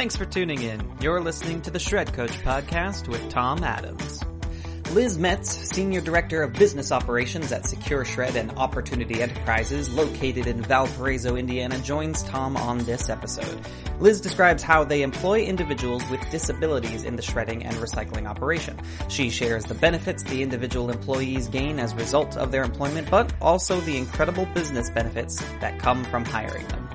Thanks for tuning in. You're listening to the Shred Coach podcast with Tom Adams. Liz Metts, Senior Director of Business Operations at Secure Shred and Opportunity Enterprises, located in Valparaiso, Indiana, joins Tom on this episode. Liz describes how they employ individuals with disabilities in the shredding and recycling operation. She shares the benefits the individual employees gain as a result of their employment, but also the incredible business benefits that come from hiring them.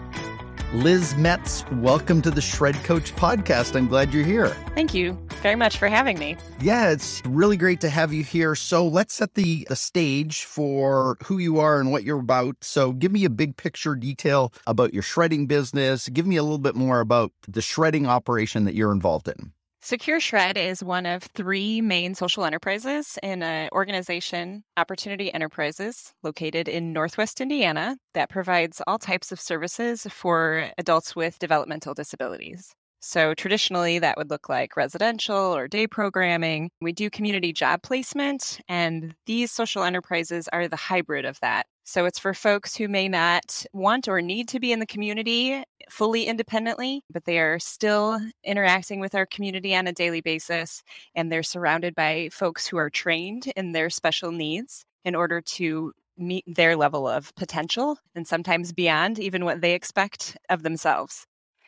Liz Metts, welcome to the Shred Coach podcast. I'm glad you're here. Thank you very much for having me. Yeah, it's really great to have you here. So let's set the, the stage for who you are and what you're about. So give me a big picture detail about your shredding business. Give me a little bit more about the shredding operation that you're involved in. Secure Shred is one of three main social enterprises in an organization, Opportunity Enterprises, located in Northwest Indiana, that provides all types of services for adults with developmental disabilities. So, traditionally, that would look like residential or day programming. We do community job placement, and these social enterprises are the hybrid of that. So, it's for folks who may not want or need to be in the community fully independently, but they are still interacting with our community on a daily basis, and they're surrounded by folks who are trained in their special needs in order to meet their level of potential and sometimes beyond even what they expect of themselves.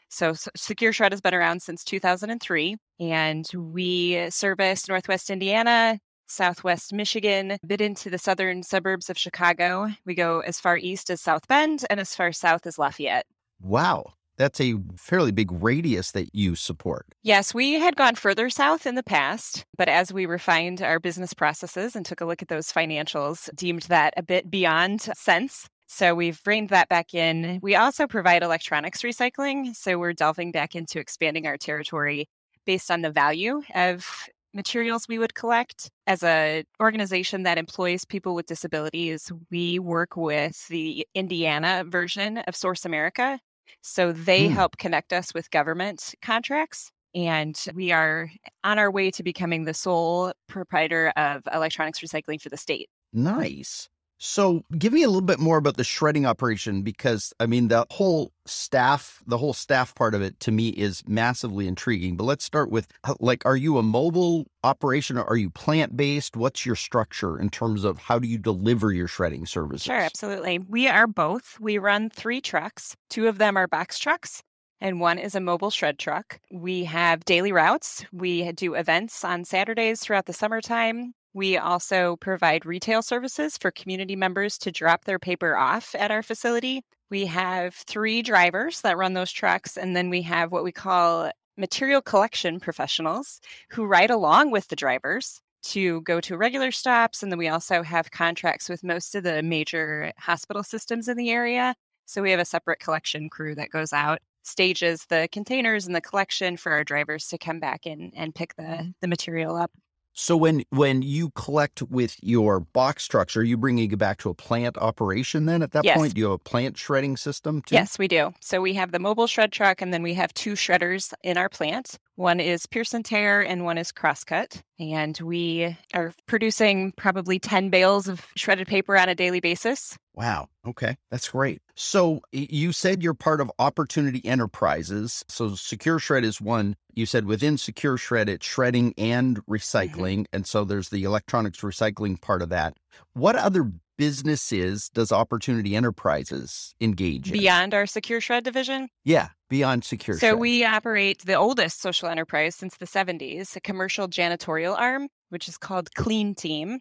So, Secure Shred has been around since 2003, and we service Northwest Indiana, Southwest Michigan, a bit into the southern suburbs of Chicago. We go as far east as South Bend and as far south as Lafayette. Wow. That's a fairly big radius that you support. Yes, we had gone further south in the past, but as we refined our business processes and took a look at those financials, deemed that a bit beyond sense so we've reined that back in. We also provide electronics recycling. So we're delving back into expanding our territory based on the value of materials we would collect. As an organization that employs people with disabilities, we work with the Indiana version of SourceAmerica. So they mm. help connect us with government contracts. And we are on our way to becoming the sole proprietor of electronics recycling for the state. Nice. So, give me a little bit more about the shredding operation because I mean, the whole staff, the whole staff part of it to me is massively intriguing. But let's start with uh, like, are you a mobile operation or are you plant based? What's your structure in terms of how do you deliver your shredding services? Sure, absolutely. We are both. We run three trucks, two of them are box trucks. And one is a mobile shred truck. We have daily routes. We do events on Saturdays throughout the summertime. We also provide retail services for community members to drop their paper off at our facility. We have three drivers that run those trucks, and then we have what we call material collection professionals who ride along with the drivers to go to regular stops. And then we also have contracts with most of the major hospital systems in the area. So we have a separate collection crew that goes out, stages the containers and the collection for our drivers to come back in and pick the, mm-hmm. the material up. So when when you collect with your box trucks, are you bringing it back to a plant operation then at that yes. point? Do you have a plant shredding system too? Yes, we do. So we have the mobile shred truck and then we have two shredders in our plant. One is Pierce and Tear and one is Crosscut. And we are producing probably 10 bales of shredded paper on a daily basis. Wow. Okay. That's great. So you said you're part of Opportunity Enterprises. So Secure Shred is one. You said within Secure Shred, it's shredding and mm-hmm. recycling. Mm-hmm. And so there's the electronics recycling part of that. What other businesses does Opportunity Enterprises engage in? Beyond our Secure Shred division? Yeah, beyond Secure so Shred. we operate the oldest social enterprise since the 70s, a commercial janitorial arm, which is called Clean Team.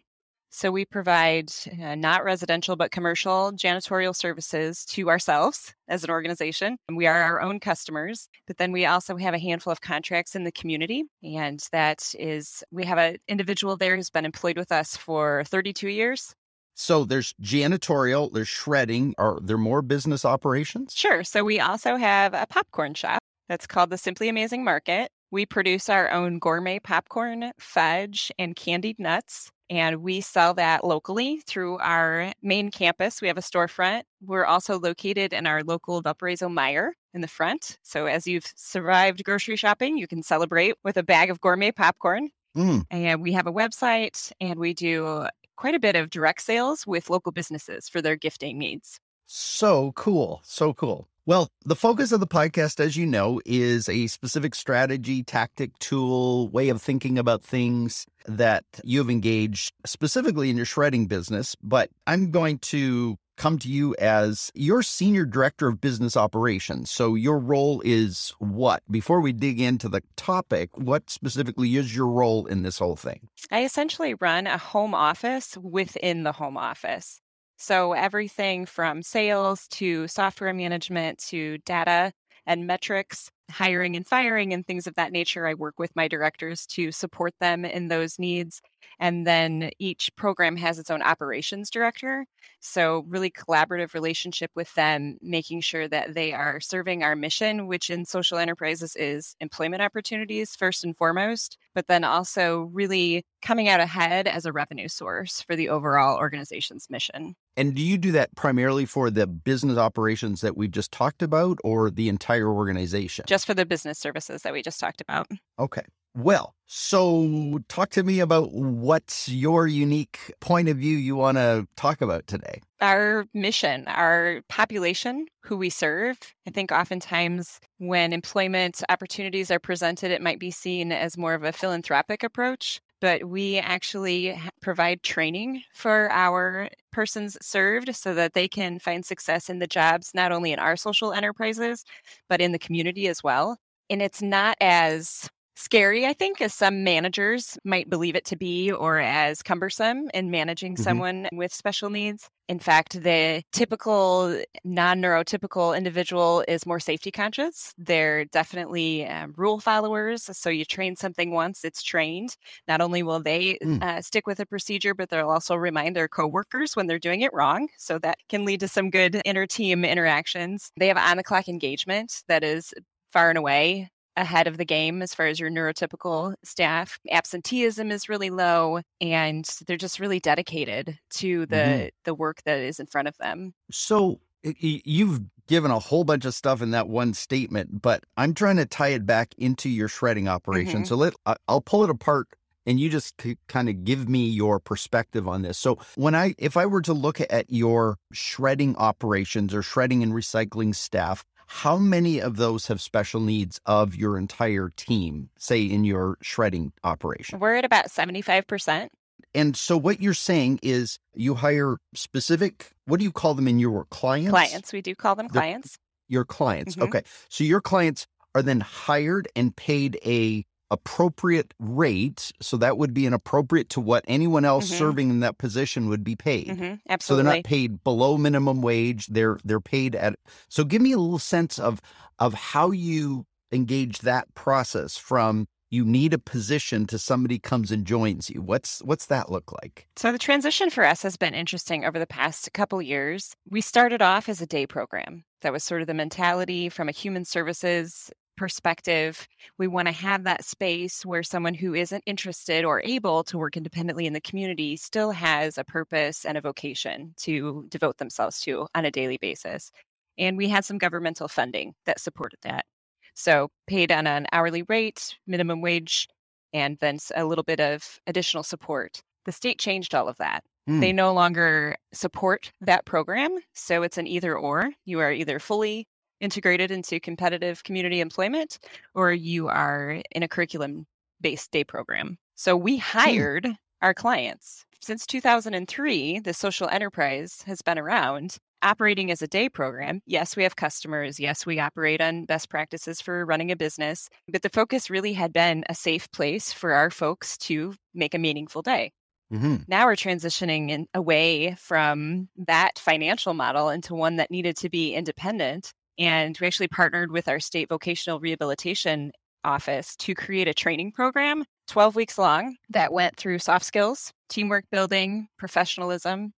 So we provide uh, not residential, but commercial janitorial services to ourselves as an organization. And we are our own customers, but then we also have a handful of contracts in the community. And that is, we have an individual there who's been employed with us for 32 years. So there's janitorial, there's shredding. Are there more business operations? Sure. So we also have a popcorn shop that's called the Simply Amazing Market. We produce our own gourmet popcorn, fudge, and candied nuts. And we sell that locally through our main campus. We have a storefront. We're also located in our local Valparaiso Meijer in the front. So as you've survived grocery shopping, you can celebrate with a bag of gourmet popcorn. Mm. And we have a website and we do quite a bit of direct sales with local businesses for their gifting needs. So cool. So cool. Well, the focus of the podcast, as you know, is a specific strategy, tactic, tool, way of thinking about things that you've engaged specifically in your shredding business. But I'm going to come to you as your senior director of business operations. So your role is what? Before we dig into the topic, what specifically is your role in this whole thing? I essentially run a home office within the home office. So everything from sales to software management to data and metrics, hiring and firing, and things of that nature. I work with my directors to support them in those needs. And then each program has its own operations director. So, really collaborative relationship with them, making sure that they are serving our mission, which in social enterprises is employment opportunities first and foremost, but then also really coming out ahead as a revenue source for the overall organization's mission. And do you do that primarily for the business operations that we've just talked about or the entire organization? Just for the business services that we just talked about. Okay. Well, so talk to me about what's your unique point of view you want to talk about today. Our mission, our population, who we serve. I think oftentimes when employment opportunities are presented, it might be seen as more of a philanthropic approach but we actually provide training for our persons served so that they can find success in the jobs, not only in our social enterprises, but in the community as well. And it's not as scary, I think, as some managers might believe it to be, or as cumbersome in managing mm-hmm. someone with special needs. In fact, the typical non neurotypical individual is more safety conscious. They're definitely um, rule followers. So you train something once, it's trained. Not only will they mm. uh, stick with a procedure, but they'll also remind their coworkers when they're doing it wrong. So that can lead to some good inter team interactions. They have on the clock engagement that is far and away ahead of the game as far as your neurotypical staff. Absenteeism is really low and they're just really dedicated to the mm-hmm. the work that is in front of them. So you've given a whole bunch of stuff in that one statement, but I'm trying to tie it back into your shredding operation. Mm-hmm. So let I'll pull it apart and you just kind of give me your perspective on this. So when I if I were to look at your shredding operations or shredding and recycling staff, how many of those have special needs of your entire team, say in your shredding operation? We're at about 75%. And so what you're saying is you hire specific, what do you call them in your work? Clients? Clients. We do call them clients. The, your clients. Mm-hmm. Okay. So your clients are then hired and paid a appropriate rate. So that would be an appropriate to what anyone else mm-hmm. serving in that position would be paid. Mm-hmm. Absolutely. So they're not paid below minimum wage. They're they're paid at. So give me a little sense of of how you engage that process from you need a position to somebody comes and joins you what's what's that look like so the transition for us has been interesting over the past couple years we started off as a day program that was sort of the mentality from a human services perspective, we want to have that space where someone who isn't interested or able to work independently in the community still has a purpose and a vocation to devote themselves to on a daily basis. And we had some governmental funding that supported that. So, paid on an hourly rate, minimum wage, and then a little bit of additional support. The state changed all of that. Mm. They no longer support that program. So, it's an either or. You are either fully integrated into competitive community employment or you are in a curriculum based day program. So we hmm. hired hmm. our clients. Since 2003, the social enterprise has been around operating as a day program. Yes, we have customers. Yes, we operate on best practices for running a business, but the focus really had been a safe place for our folks to make a meaningful day. Mm-hmm. Now we're transitioning in, away from that financial model into one that needed to be independent and we actually partnered with our state vocational rehabilitation office to create a training program, 12 weeks long, that went through soft skills, teamwork building, professionalism,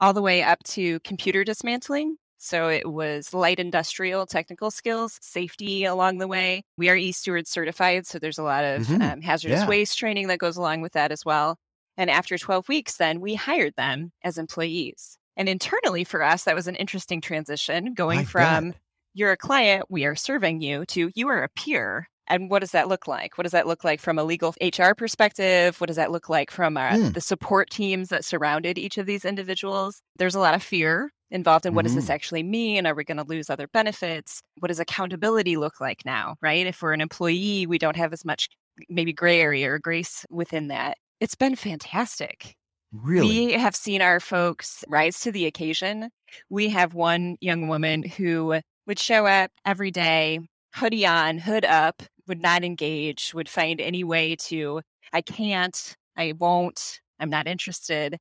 all the way up to computer dismantling. So it was light industrial technical skills, safety along the way. We are e-steward certified, so there's a lot of mm-hmm. um, hazardous yeah. waste training that goes along with that as well. And after 12 weeks, then we hired them as employees. And internally for us, that was an interesting transition going from bet you're a client, we are serving you, to you are a peer. And what does that look like? What does that look like from a legal HR perspective? What does that look like from uh, mm. the support teams that surrounded each of these individuals? There's a lot of fear involved in what does Mhm. this actually mean? Are we going to lose other benefits? What does accountability look like now, right? If we're an employee, we don't have as much maybe gray area or grace within that. It's been fantastic. Really? We have seen our folks rise to the occasion. We have one young woman who would show up every day, hoodie on, hood up, would not engage, would find any way to, I can't, I won't, I'm not interested.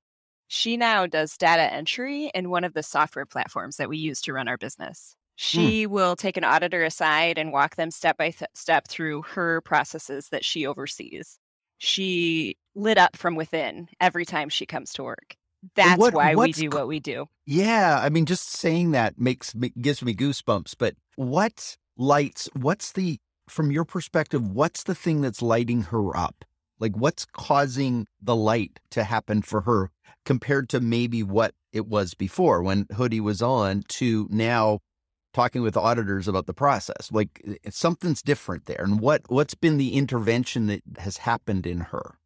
She now does data entry in one of the software platforms that we use to run our business. Hmm. She will take an auditor aside and walk them step by th- step through her processes that she oversees. She lit up from within every time she comes to work. That's what- why we do what we do. Yeah, I mean, just saying that makes me gives me goosebumps. But what lights? What's the from your perspective? What's the thing that's lighting her up? Like, what's causing the light to happen for her compared to maybe what it was before when Hoodie was on to now talking with auditors about the process? Like, something's different there. And what what's been the intervention that has happened in her?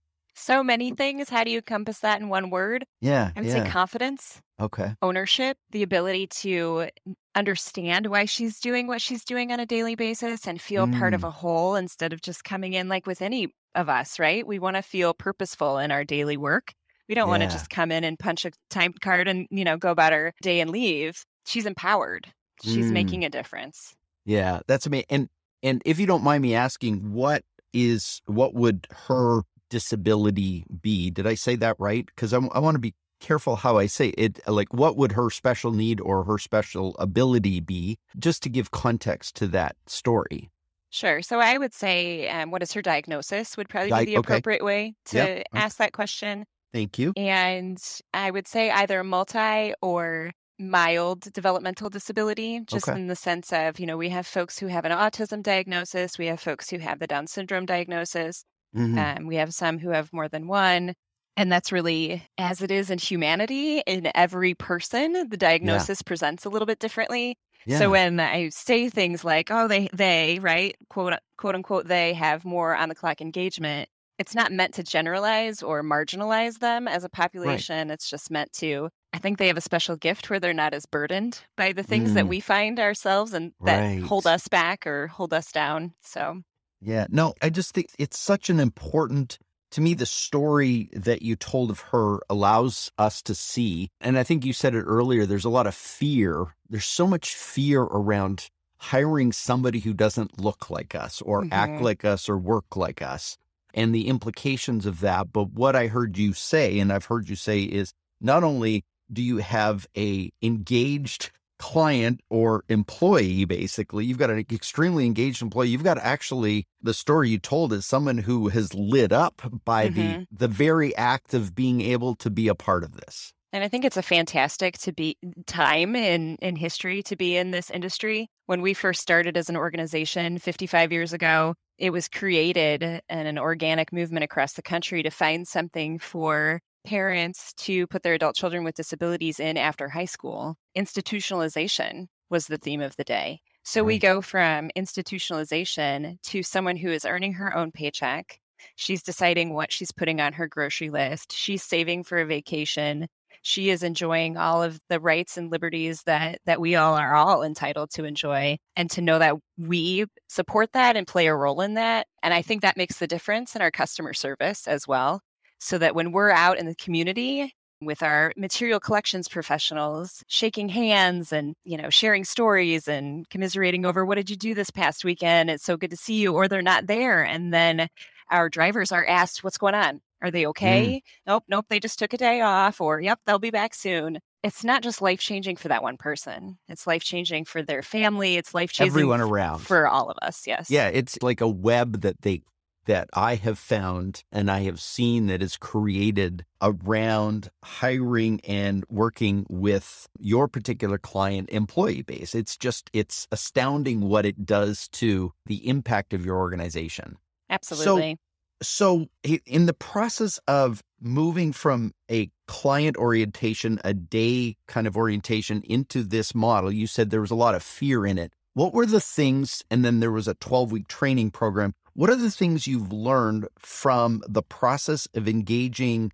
So many things. How do you encompass that in one word? Yeah, I would yeah. say confidence, okay. ownership, the ability to understand why she's doing what she's doing on a daily basis and feel part of Mm. a whole instead of just coming in like with any of us, right? We want to feel purposeful in our daily work. We don't want to just come in and punch a time card and, you know, go about our day and leave. She's empowered. She's Mm. making a difference. Yeah, that's amazing. And and if you don't mind me asking, what is what would her disability be? Did I say that right? Because I, want to be careful how I say it. Like, what would her special need or her special ability be? Just to give context to that story. Sure. So I would say, um, what is her diagnosis would probably Di- be the okay. appropriate way to Yep, ask that question. Thank you. And I would say either multi or mild developmental disability, just Okay. in the sense of, you know, we have folks who have an autism diagnosis, we have folks who have the Down syndrome diagnosis, Mhm. um, we have some who have more than one. And that's really as it is in humanity, in every person, the diagnosis presents a little bit differently. yeah. So when I say things like, "Oh, they they right quote quote unquote they have more on the clock engagement," it's not meant to generalize or marginalize them as a population. It's just meant to. I think they have a special gift where they're not as burdened by the things that Mm. we find ourselves and that hold us back or hold us down. So Yeah, no, I just think it's such an important to me the story that you told of her allows us to see and I think you said it earlier there's a lot of fear. There's so much fear around hiring somebody who doesn't look like us or act Mhm. like us or work like us and the implications of that. But what I heard you say and I've heard you say is not only do you have a engaged client or employee basically you've got an extremely engaged employee you've got actually the story you told is someone who has lit up by the Mhm. the very act of being able to be a part of this And I think it's a fantastic to be time in in history to be in this industry. When we first started as an organization 55 years ago, it was created in an organic movement across the country to find something for parents to put their adult children with disabilities in after high school. Institutionalization was the theme of the day. So we go from institutionalization to someone who is earning her own paycheck. She's deciding what she's putting on her grocery list. She's saving for a vacation she is enjoying all of the rights and liberties that that we all are all entitled to enjoy and to know that we support that and play a role in that and i think that makes the difference in our customer service as well so that when we're out in the community with our material collections professionals shaking hands and you know sharing stories and commiserating over what did you do this past weekend? It's so good to see you or they're not there. And then our drivers are asked what's going on? Are they mm. okay? Nope nope they just took a day off or yep they'll be back soon. It's not just life changing for that one person. It's life changing for their family. It's life changing everyone around. for all of us yes. Yeah it's like a web that they that i have found and i have seen that is created around hiring and working with your particular client employee base. It's just it's astounding what it does to the impact of your organization. Absolutely. so i- in the process of moving from a client orientation a day kind of orientation into this model you said there was a lot of fear in it. What were the things and then there was a 12 week training program what are the things you've learned from the process of engaging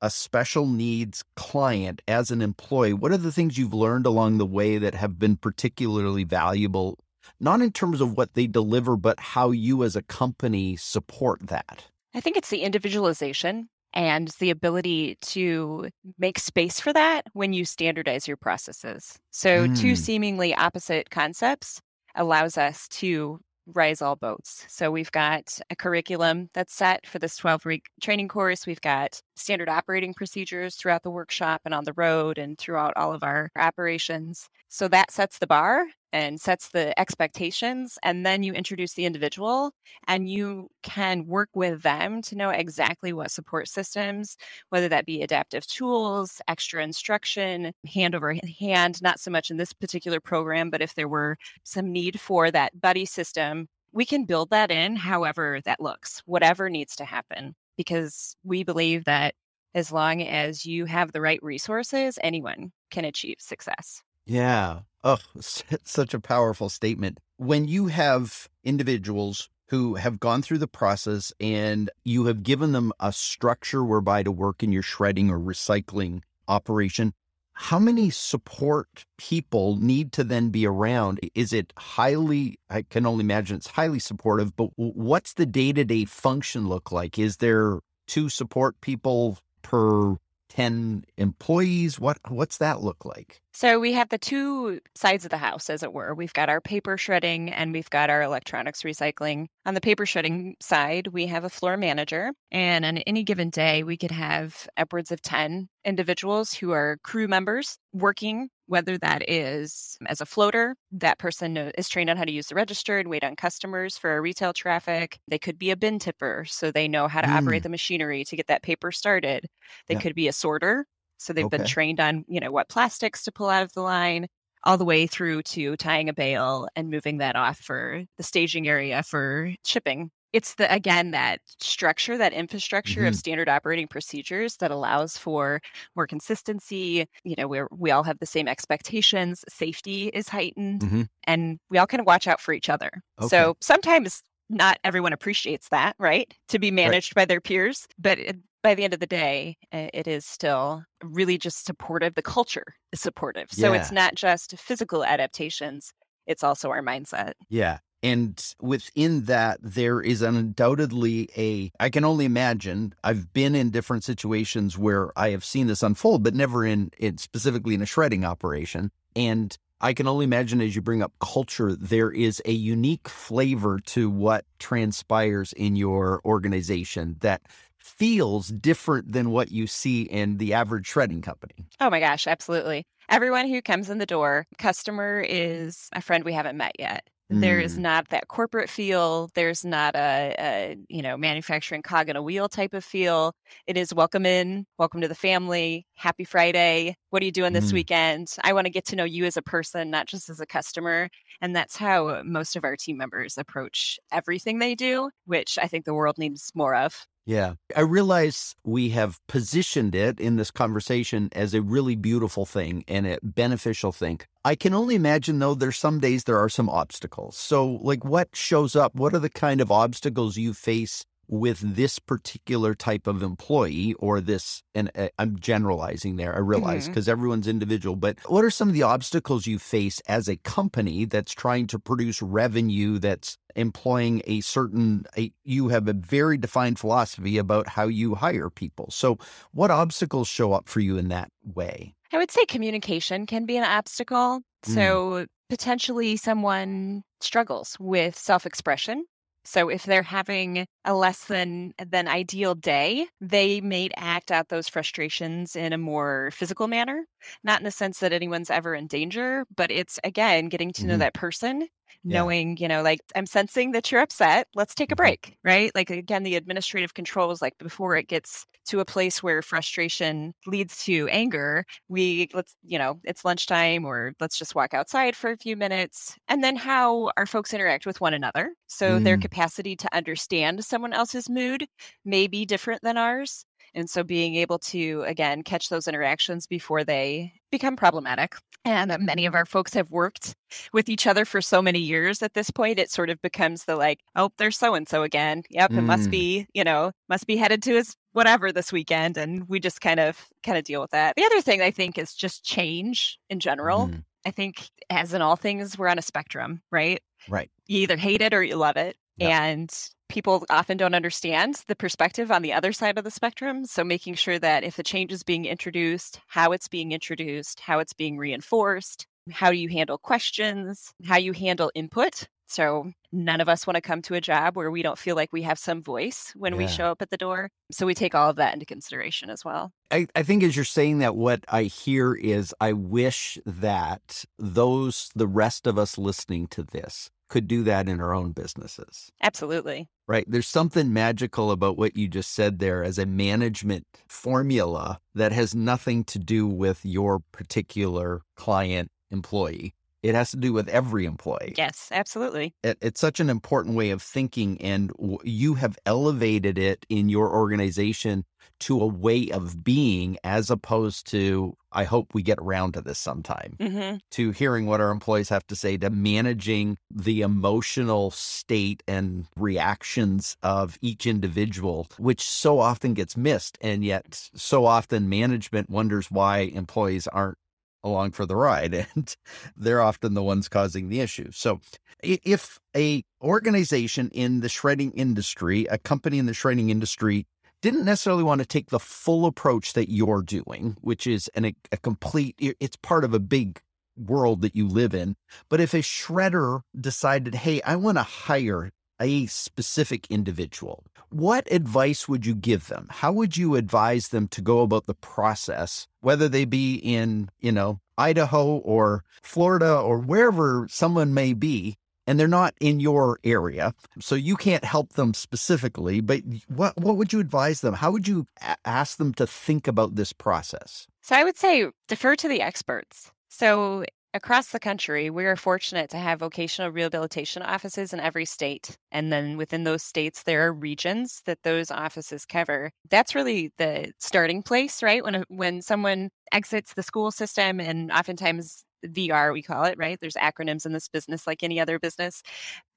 a special needs client as an employee, what are the things you've learned along the way that have been particularly valuable, not in terms of what they deliver, but how you as a company support that? I think it's the individualization and the ability to make space for that when you standardize your processes. So, mm. two seemingly opposite concepts allows us to rise all boats. So we've got a curriculum that's set for this 12 week training course. We've got standard operating procedures throughout the workshop and on the road and throughout all of our operations. So that sets the bar and sets the expectations. And then you introduce the individual and you can work with them to know exactly what support systems, whether that be adaptive tools, extra instruction, hand over hand, not so much in this particular program, but if there were some need for that buddy system, we can build that in however that looks, whatever needs to happen, because we believe that as long as you have the right resources, anyone can achieve success. Yeah. Oh, such a powerful statement. When you have individuals who have gone through the process and you have given them a structure whereby to work in your shredding or recycling operation, how many support people need to then be around? Is it highly, I can only imagine it's highly supportive, but what's the day to day function look like? Is there two support people per 10 employees? What what's that look like? So we have the two sides of the house as it were. We've got our paper shredding and we've got our electronics recycling. On the paper shredding side we have a floor manager and on any given day we could have upwards of 10 individuals who are crew members working whether that is as a floater, that person is trained on how to use the register and wait on customers for our retail traffic. They could be a bin tipper, so they know how to mm. operate the machinery to get that paper started. They yeah. could be a sorter, so they've okay. been trained on, you know, what plastics to pull out of the line all the way through to tying a bale and moving that off for the staging area for shipping it's the again that structure that infrastructure mm-hmm. of standard operating procedures that allows for more consistency you know where we all have the same expectations safety is heightened mm-hmm. and we all kind of watch out for each other okay. so sometimes not everyone appreciates that right to be managed right. by their peers but it, by the end of the day it is still really just supportive the culture is supportive so yeah. it's not just physical adaptations it's also our mindset yeah and within that, there is undoubtedly a, I can only imagine, I've been in different situations where I have seen this unfold, but never in it specifically in a shredding operation. And I can only imagine as you bring up culture, there is a unique flavor to what transpires in your organization that feels different than what you see in the average shredding company. Oh my gosh, absolutely. Everyone who comes in the door, customer is a friend we haven't met yet. There is mm. not that corporate feel. There's not a, a, you know manufacturing cog in a wheel type of feel. It is welcome in, welcome to the family. Happy Friday. What are you doing this mm. weekend? I want to get to know you as a person, not just as a customer. And that's how most of our team members approach everything they do, which I think the world needs more of. Yeah. I realize we have positioned it in this conversation as a really beautiful thing and a beneficial thing. I can only imagine, though, there's some days there are some obstacles. So, like, what shows up? What are the kind of obstacles you face with this particular type of employee or this and uh, i'm generalizing there i realize because mm-hmm. everyone's individual but what are some of the obstacles you face as a company that's trying to produce revenue that's employing a certain a, you have a very defined philosophy about how you hire people so what obstacles show up for you in that way i would say communication can be an obstacle mm. so potentially someone struggles with self-expression so if they're having a less than than ideal day, they may act out those frustrations in a more physical manner, not in the sense that anyone's ever in danger, but it's again getting to know mm-hmm. that person yeah. knowing, you know, like I'm sensing that you're upset. Let's take a mm-hmm. break, right? Like again, the administrative controls, like before it gets to a place where frustration leads to anger, we let's, you know, it's lunchtime or let's just walk outside for a few minutes. And then how our folks interact with one another. So mm. their capacity to understand someone else's mood may be different than ours And so being able to, again, catch those interactions before they become problematic. And many of our folks have worked with each other for so many years at this point, it sort of becomes the like, oh, there's so and so again. Yep, it must Mm. be, you know, must be headed to his whatever this weekend. And we just kind of kind of deal with that. The other thing I think is just change in general. Mhm. I think as in all things, we're on a spectrum, right? Right. You either hate it or you love it. Yeah. And people often don't understand the perspective on the other side of the spectrum. So making sure that if a change is being introduced, how it's being introduced, how it's being reinforced, how you handle questions, how you handle input. So none of us want to come to a job where we don't feel like we have some voice when we show up at the door. So we take all of that into consideration as well. I, I think as you're saying that, what I hear is I wish that those, the rest of us listening to this, could do that in our own businesses. Absolutely. Right. There's something magical about what you just said there as a management formula that has nothing to do with your particular client employee. It has to do with every employee. Yes, absolutely. It, it's such an important way of thinking, and w- you have elevated it in your organization to a way of being as opposed to, I hope we get around to this sometime hmm to hearing what our employees have to say to managing the emotional state and reactions of each individual, which so often gets missed. And yet, so often management wonders why employees aren't along for the ride and they're often the ones causing the issue. So if a organization in the shredding industry, a company in the shredding industry didn't necessarily want to take the full approach that you're doing, which is an, a, a complete, it's part of a big world that you live in. But if a shredder decided, hey, I want to hire a specific individual, what advice would you give them? How would you advise them to go about the process, whether they be in, you know, Idaho or Florida or wherever someone may be? And they're not in your area, so you can't help them specifically. But what what would you advise them? How would you a- ask them to think about this process? So I would say defer to the experts. So across the country, we are fortunate to have vocational rehabilitation offices in every state. And then within those states, there are regions that those offices cover. That's really the starting place, right? When, when someone exits the school system, and oftentimes VR, we call it, right? There's acronyms in this business like any other business.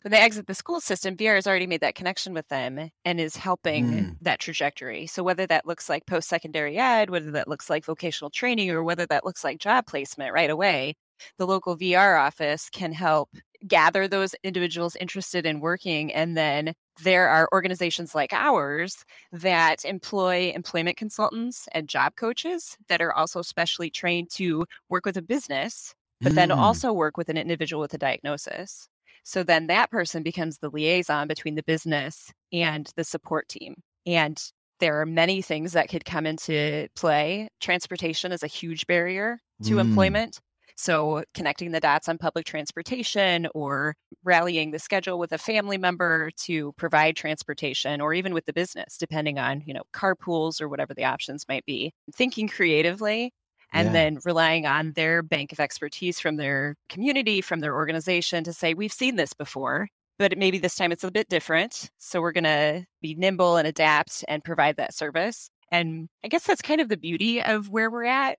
When they exit the school system, VR has already made that connection with them and is helping Mm. that trajectory. So whether that looks like post secondary ed, whether that looks like vocational training, or whether that looks like job placement right away, the local VR office can help gather those individuals interested in working. And then there are organizations like ours that employ employment consultants and job coaches that are also specially trained to work with a business, but then Mm. also work with an individual with a diagnosis. So then that person becomes the liaison between the business and the support team. And there are many things that could come into play. Transportation is a huge barrier to Mm. employment. So connecting the dots on public transportation or rallying the schedule with a family member to provide transportation or even with the business, depending on, you know, carpools or whatever the options might be. Thinking creatively and Yeah. then relying on their bank of expertise from their community, from their organization to say, we've seen this before, but maybe this time it's a bit different. So we're going to be nimble and adapt and provide that service. And I guess that's kind of the beauty of where we're at.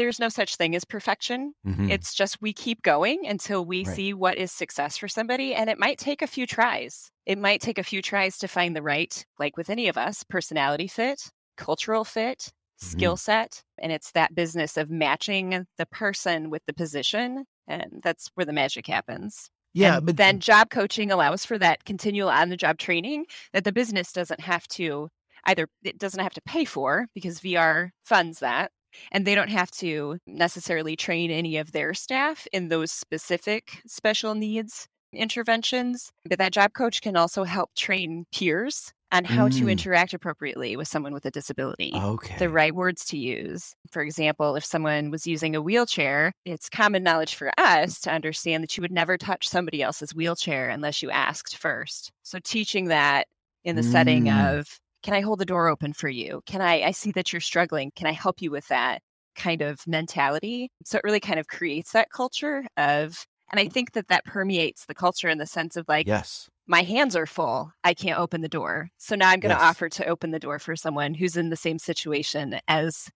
There's no such thing as perfection. Mhm. It's just we keep going until we Right. see what is success for somebody. And it might take a few tries. It might take a few tries to find the right, like with any of us, personality fit, cultural fit, skill set. And it's that business of matching the person with the position. And that's where the magic happens. yeah, And but then job coaching allows for that continual on the job training that the business doesn't have to either it doesn't have to pay for because VR funds that and they don't have to necessarily train any of their staff in those specific special needs interventions but that job coach can also help train peers on how to Mm. interact appropriately with someone with a disability okay. the right words to use. For example, if someone was using a wheelchair, it's common knowledge for us to understand that you would never touch somebody else's wheelchair unless you asked first. So teaching that in the setting Mm. of can I hold the door open for you? Can I I see that you're struggling. Can I help you with that kind of mentality? So it really kind of creates that culture of and I think that that permeates the culture in the sense of like yes. my hands are full. I can't open the door. So now I'm going to yes. offer to open the door for someone who's in the same situation as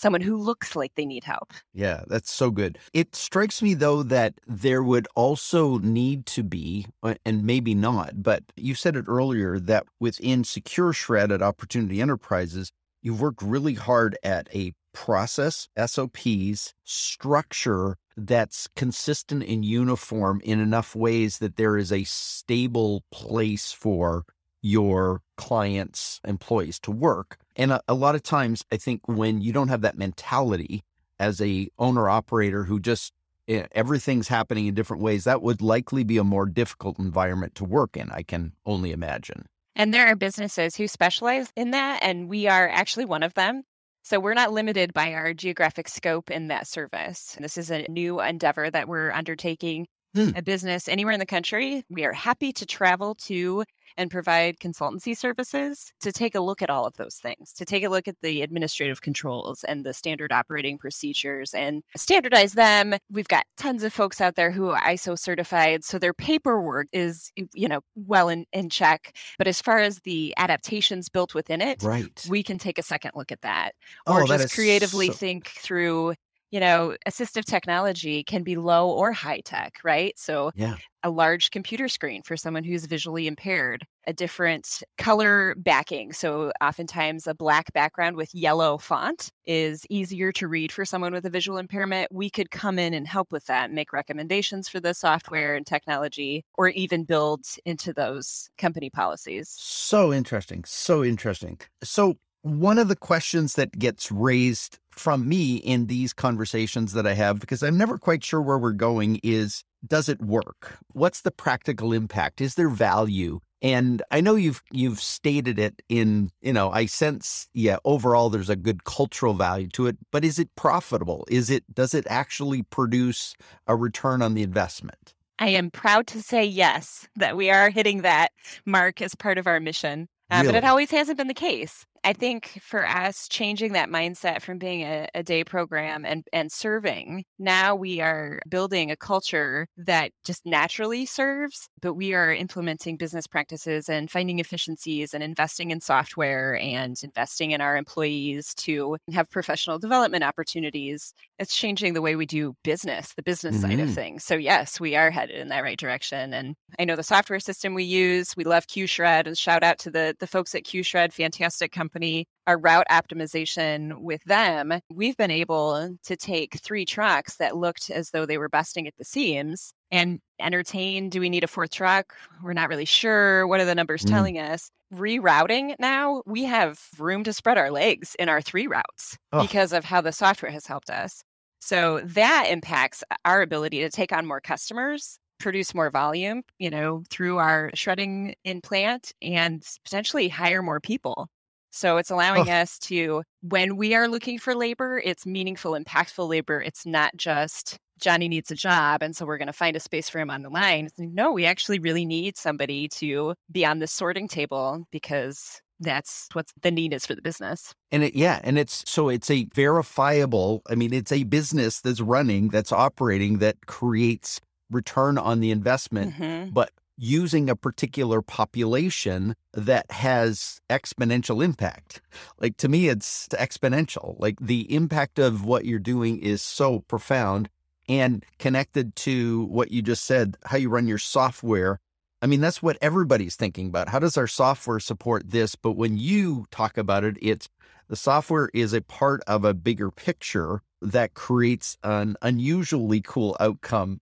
someone who looks like they need help. Yeah, that's so good. It strikes me though that there would also need to be, and maybe not, but you said it earlier that within Secure Shred at Opportunity Enterprises, you've worked really hard at a process, SOPs, structure that's consistent and uniform in enough ways that there is a stable place for your clients' employees to work. And a, a, lot of times, I think when you don't have that mentality as a owner operator who just eh, everything's happening in different ways, that would likely be a more difficult environment to work in. I can only imagine. And there are businesses who specialize in that, and we are actually one of them. So we're not limited by our geographic scope in that service. This is a new endeavor that we're undertaking. Hmm. A business anywhere in the country. We are happy to travel to and provide consultancy services to take a look at all of those things, to take a look at the administrative controls and the standard operating procedures and standardize them. We've got tons of folks out there who are ISO certified, so their paperwork is, you know, well in, in check. But as far as the adaptations built within it, right. we can take a second look at that. Or oh, just creatively so... think through you know, assistive technology can be low or high tech, right? So, yeah. a large computer screen for someone who's visually impaired, a different color backing. So, oftentimes a black background with yellow font is easier to read for someone with a visual impairment. We could come in and help with that, make recommendations for the software and technology, or even build into those company policies. So interesting. So interesting. So, one of the questions that gets raised from me in these conversations that I have, because I'm never quite sure where we're going, is does it work? What's the practical impact? Is there value? And I know you've you've stated it in, you know, I sense, yeah, overall there's a good cultural value to it, but is it profitable? Is it does it actually produce a return on the investment? I am proud to say yes, that we are hitting that mark as part of our mission. Uh, really? But it always hasn't been the case. I think for us, changing that mindset from being a, a, day program and, and serving, now we are building a culture that just naturally serves, but we are implementing business practices and finding efficiencies and investing in software and investing in our employees to have professional development opportunities. It's changing the way we do business, the business mm-hmm. side of mm-hmm. things. So, yes, we are headed in that right direction. And I know the software system we use, we love QShred and shout out to the, the folks at QShred, fantastic company company, our route optimization with them, we've been able to take three trucks that looked as though they were busting at the seams and entertain do we need a fourth truck? We're not really sure. What are the numbers mm. telling us? Rerouting now, we have room to spread our legs in our three routes oh. because of how the software has helped us. So that impacts our ability to take on more customers produce more volume, you know, through our shredding in plant and potentially hire more people. So it's allowing oh. us to, when we are looking for labor, it's meaningful, impactful labor. It's not just Johnny needs a job. And so we're going to find a space for him on the line. No, we actually really need somebody to be on the sorting table because that's what the need is for the business. And it, yeah, and it's so it's a verifiable, I mean, it's a business that's running, that's operating, that creates return on the investment, mm-hmm. but using a particular population that has exponential impact. Like to me, it's exponential. Like the impact of what you're doing is so profound and connected to what you just said, how you run your software. I mean, that's what everybody's thinking about. How does our software support this? But when you talk about it, it's the software is a part of a bigger picture that creates an unusually cool outcome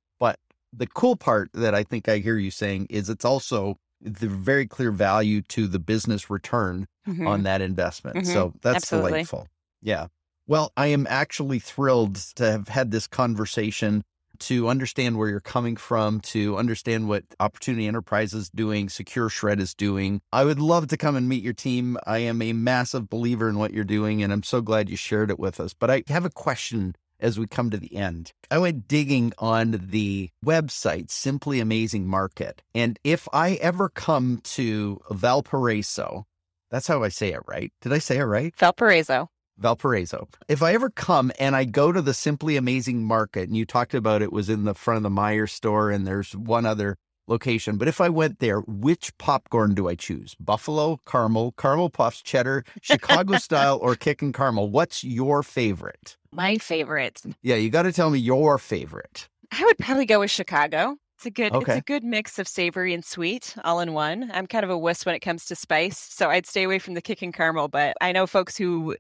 the cool part that I think I hear you saying is it's also the very clear value to the business return mm-hmm. on that investment. Mm-hmm. So that's Absolutely. delightful. Yeah. Well, I am actually thrilled to have had this conversation to understand where you're coming from, to understand what Opportunity Enterprise is doing, Secure Shred is doing. I would love to come and meet your team. I am a massive believer in what you're doing, and I'm so glad you shared it with us. But I have a question as we come to the end. I went digging on the website, Simply Amazing Market. And if I ever come to Valparaiso, that's how I say it, right? Did I say it right? Valparaiso. Valparaiso. If I ever come and I go to the Simply Amazing Market, and you talked about it was in the front of the Meijer store, and there's one other location, but if I went there, which popcorn do I choose? Buffalo, caramel, caramel puffs, cheddar, Chicago style, or kick and caramel? What's your favorite? My favorite. Yeah, you got to tell me your favorite. I would probably go with Chicago. It's a good Okay. it's a good mix of savory and sweet all in one. I'm kind of a wuss when it comes to spice, so I'd stay away from the kick and caramel, but I know folks who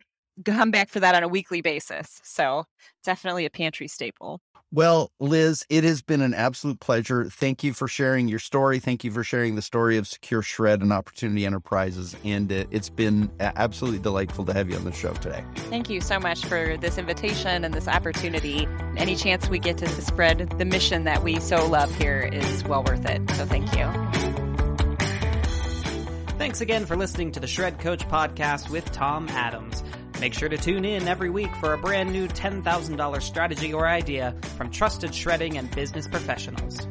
come back for that on a weekly basis. So definitely a pantry staple. Well, Liz, it has been an absolute pleasure. Thank you for sharing your story. Thank you for sharing the story of Secure Shred and Opportunity Enterprises. And uh, it's been absolutely delightful to have you on the show today. Thank you so much for this invitation and this opportunity. Any chance we get to spread the mission that we so love here is well worth it. So thank you. Thanks again for listening to the Shred Coach podcast with Tom Adams. Make sure to tune in every week for a brand new $10,000 strategy or idea from trusted shredding and business professionals.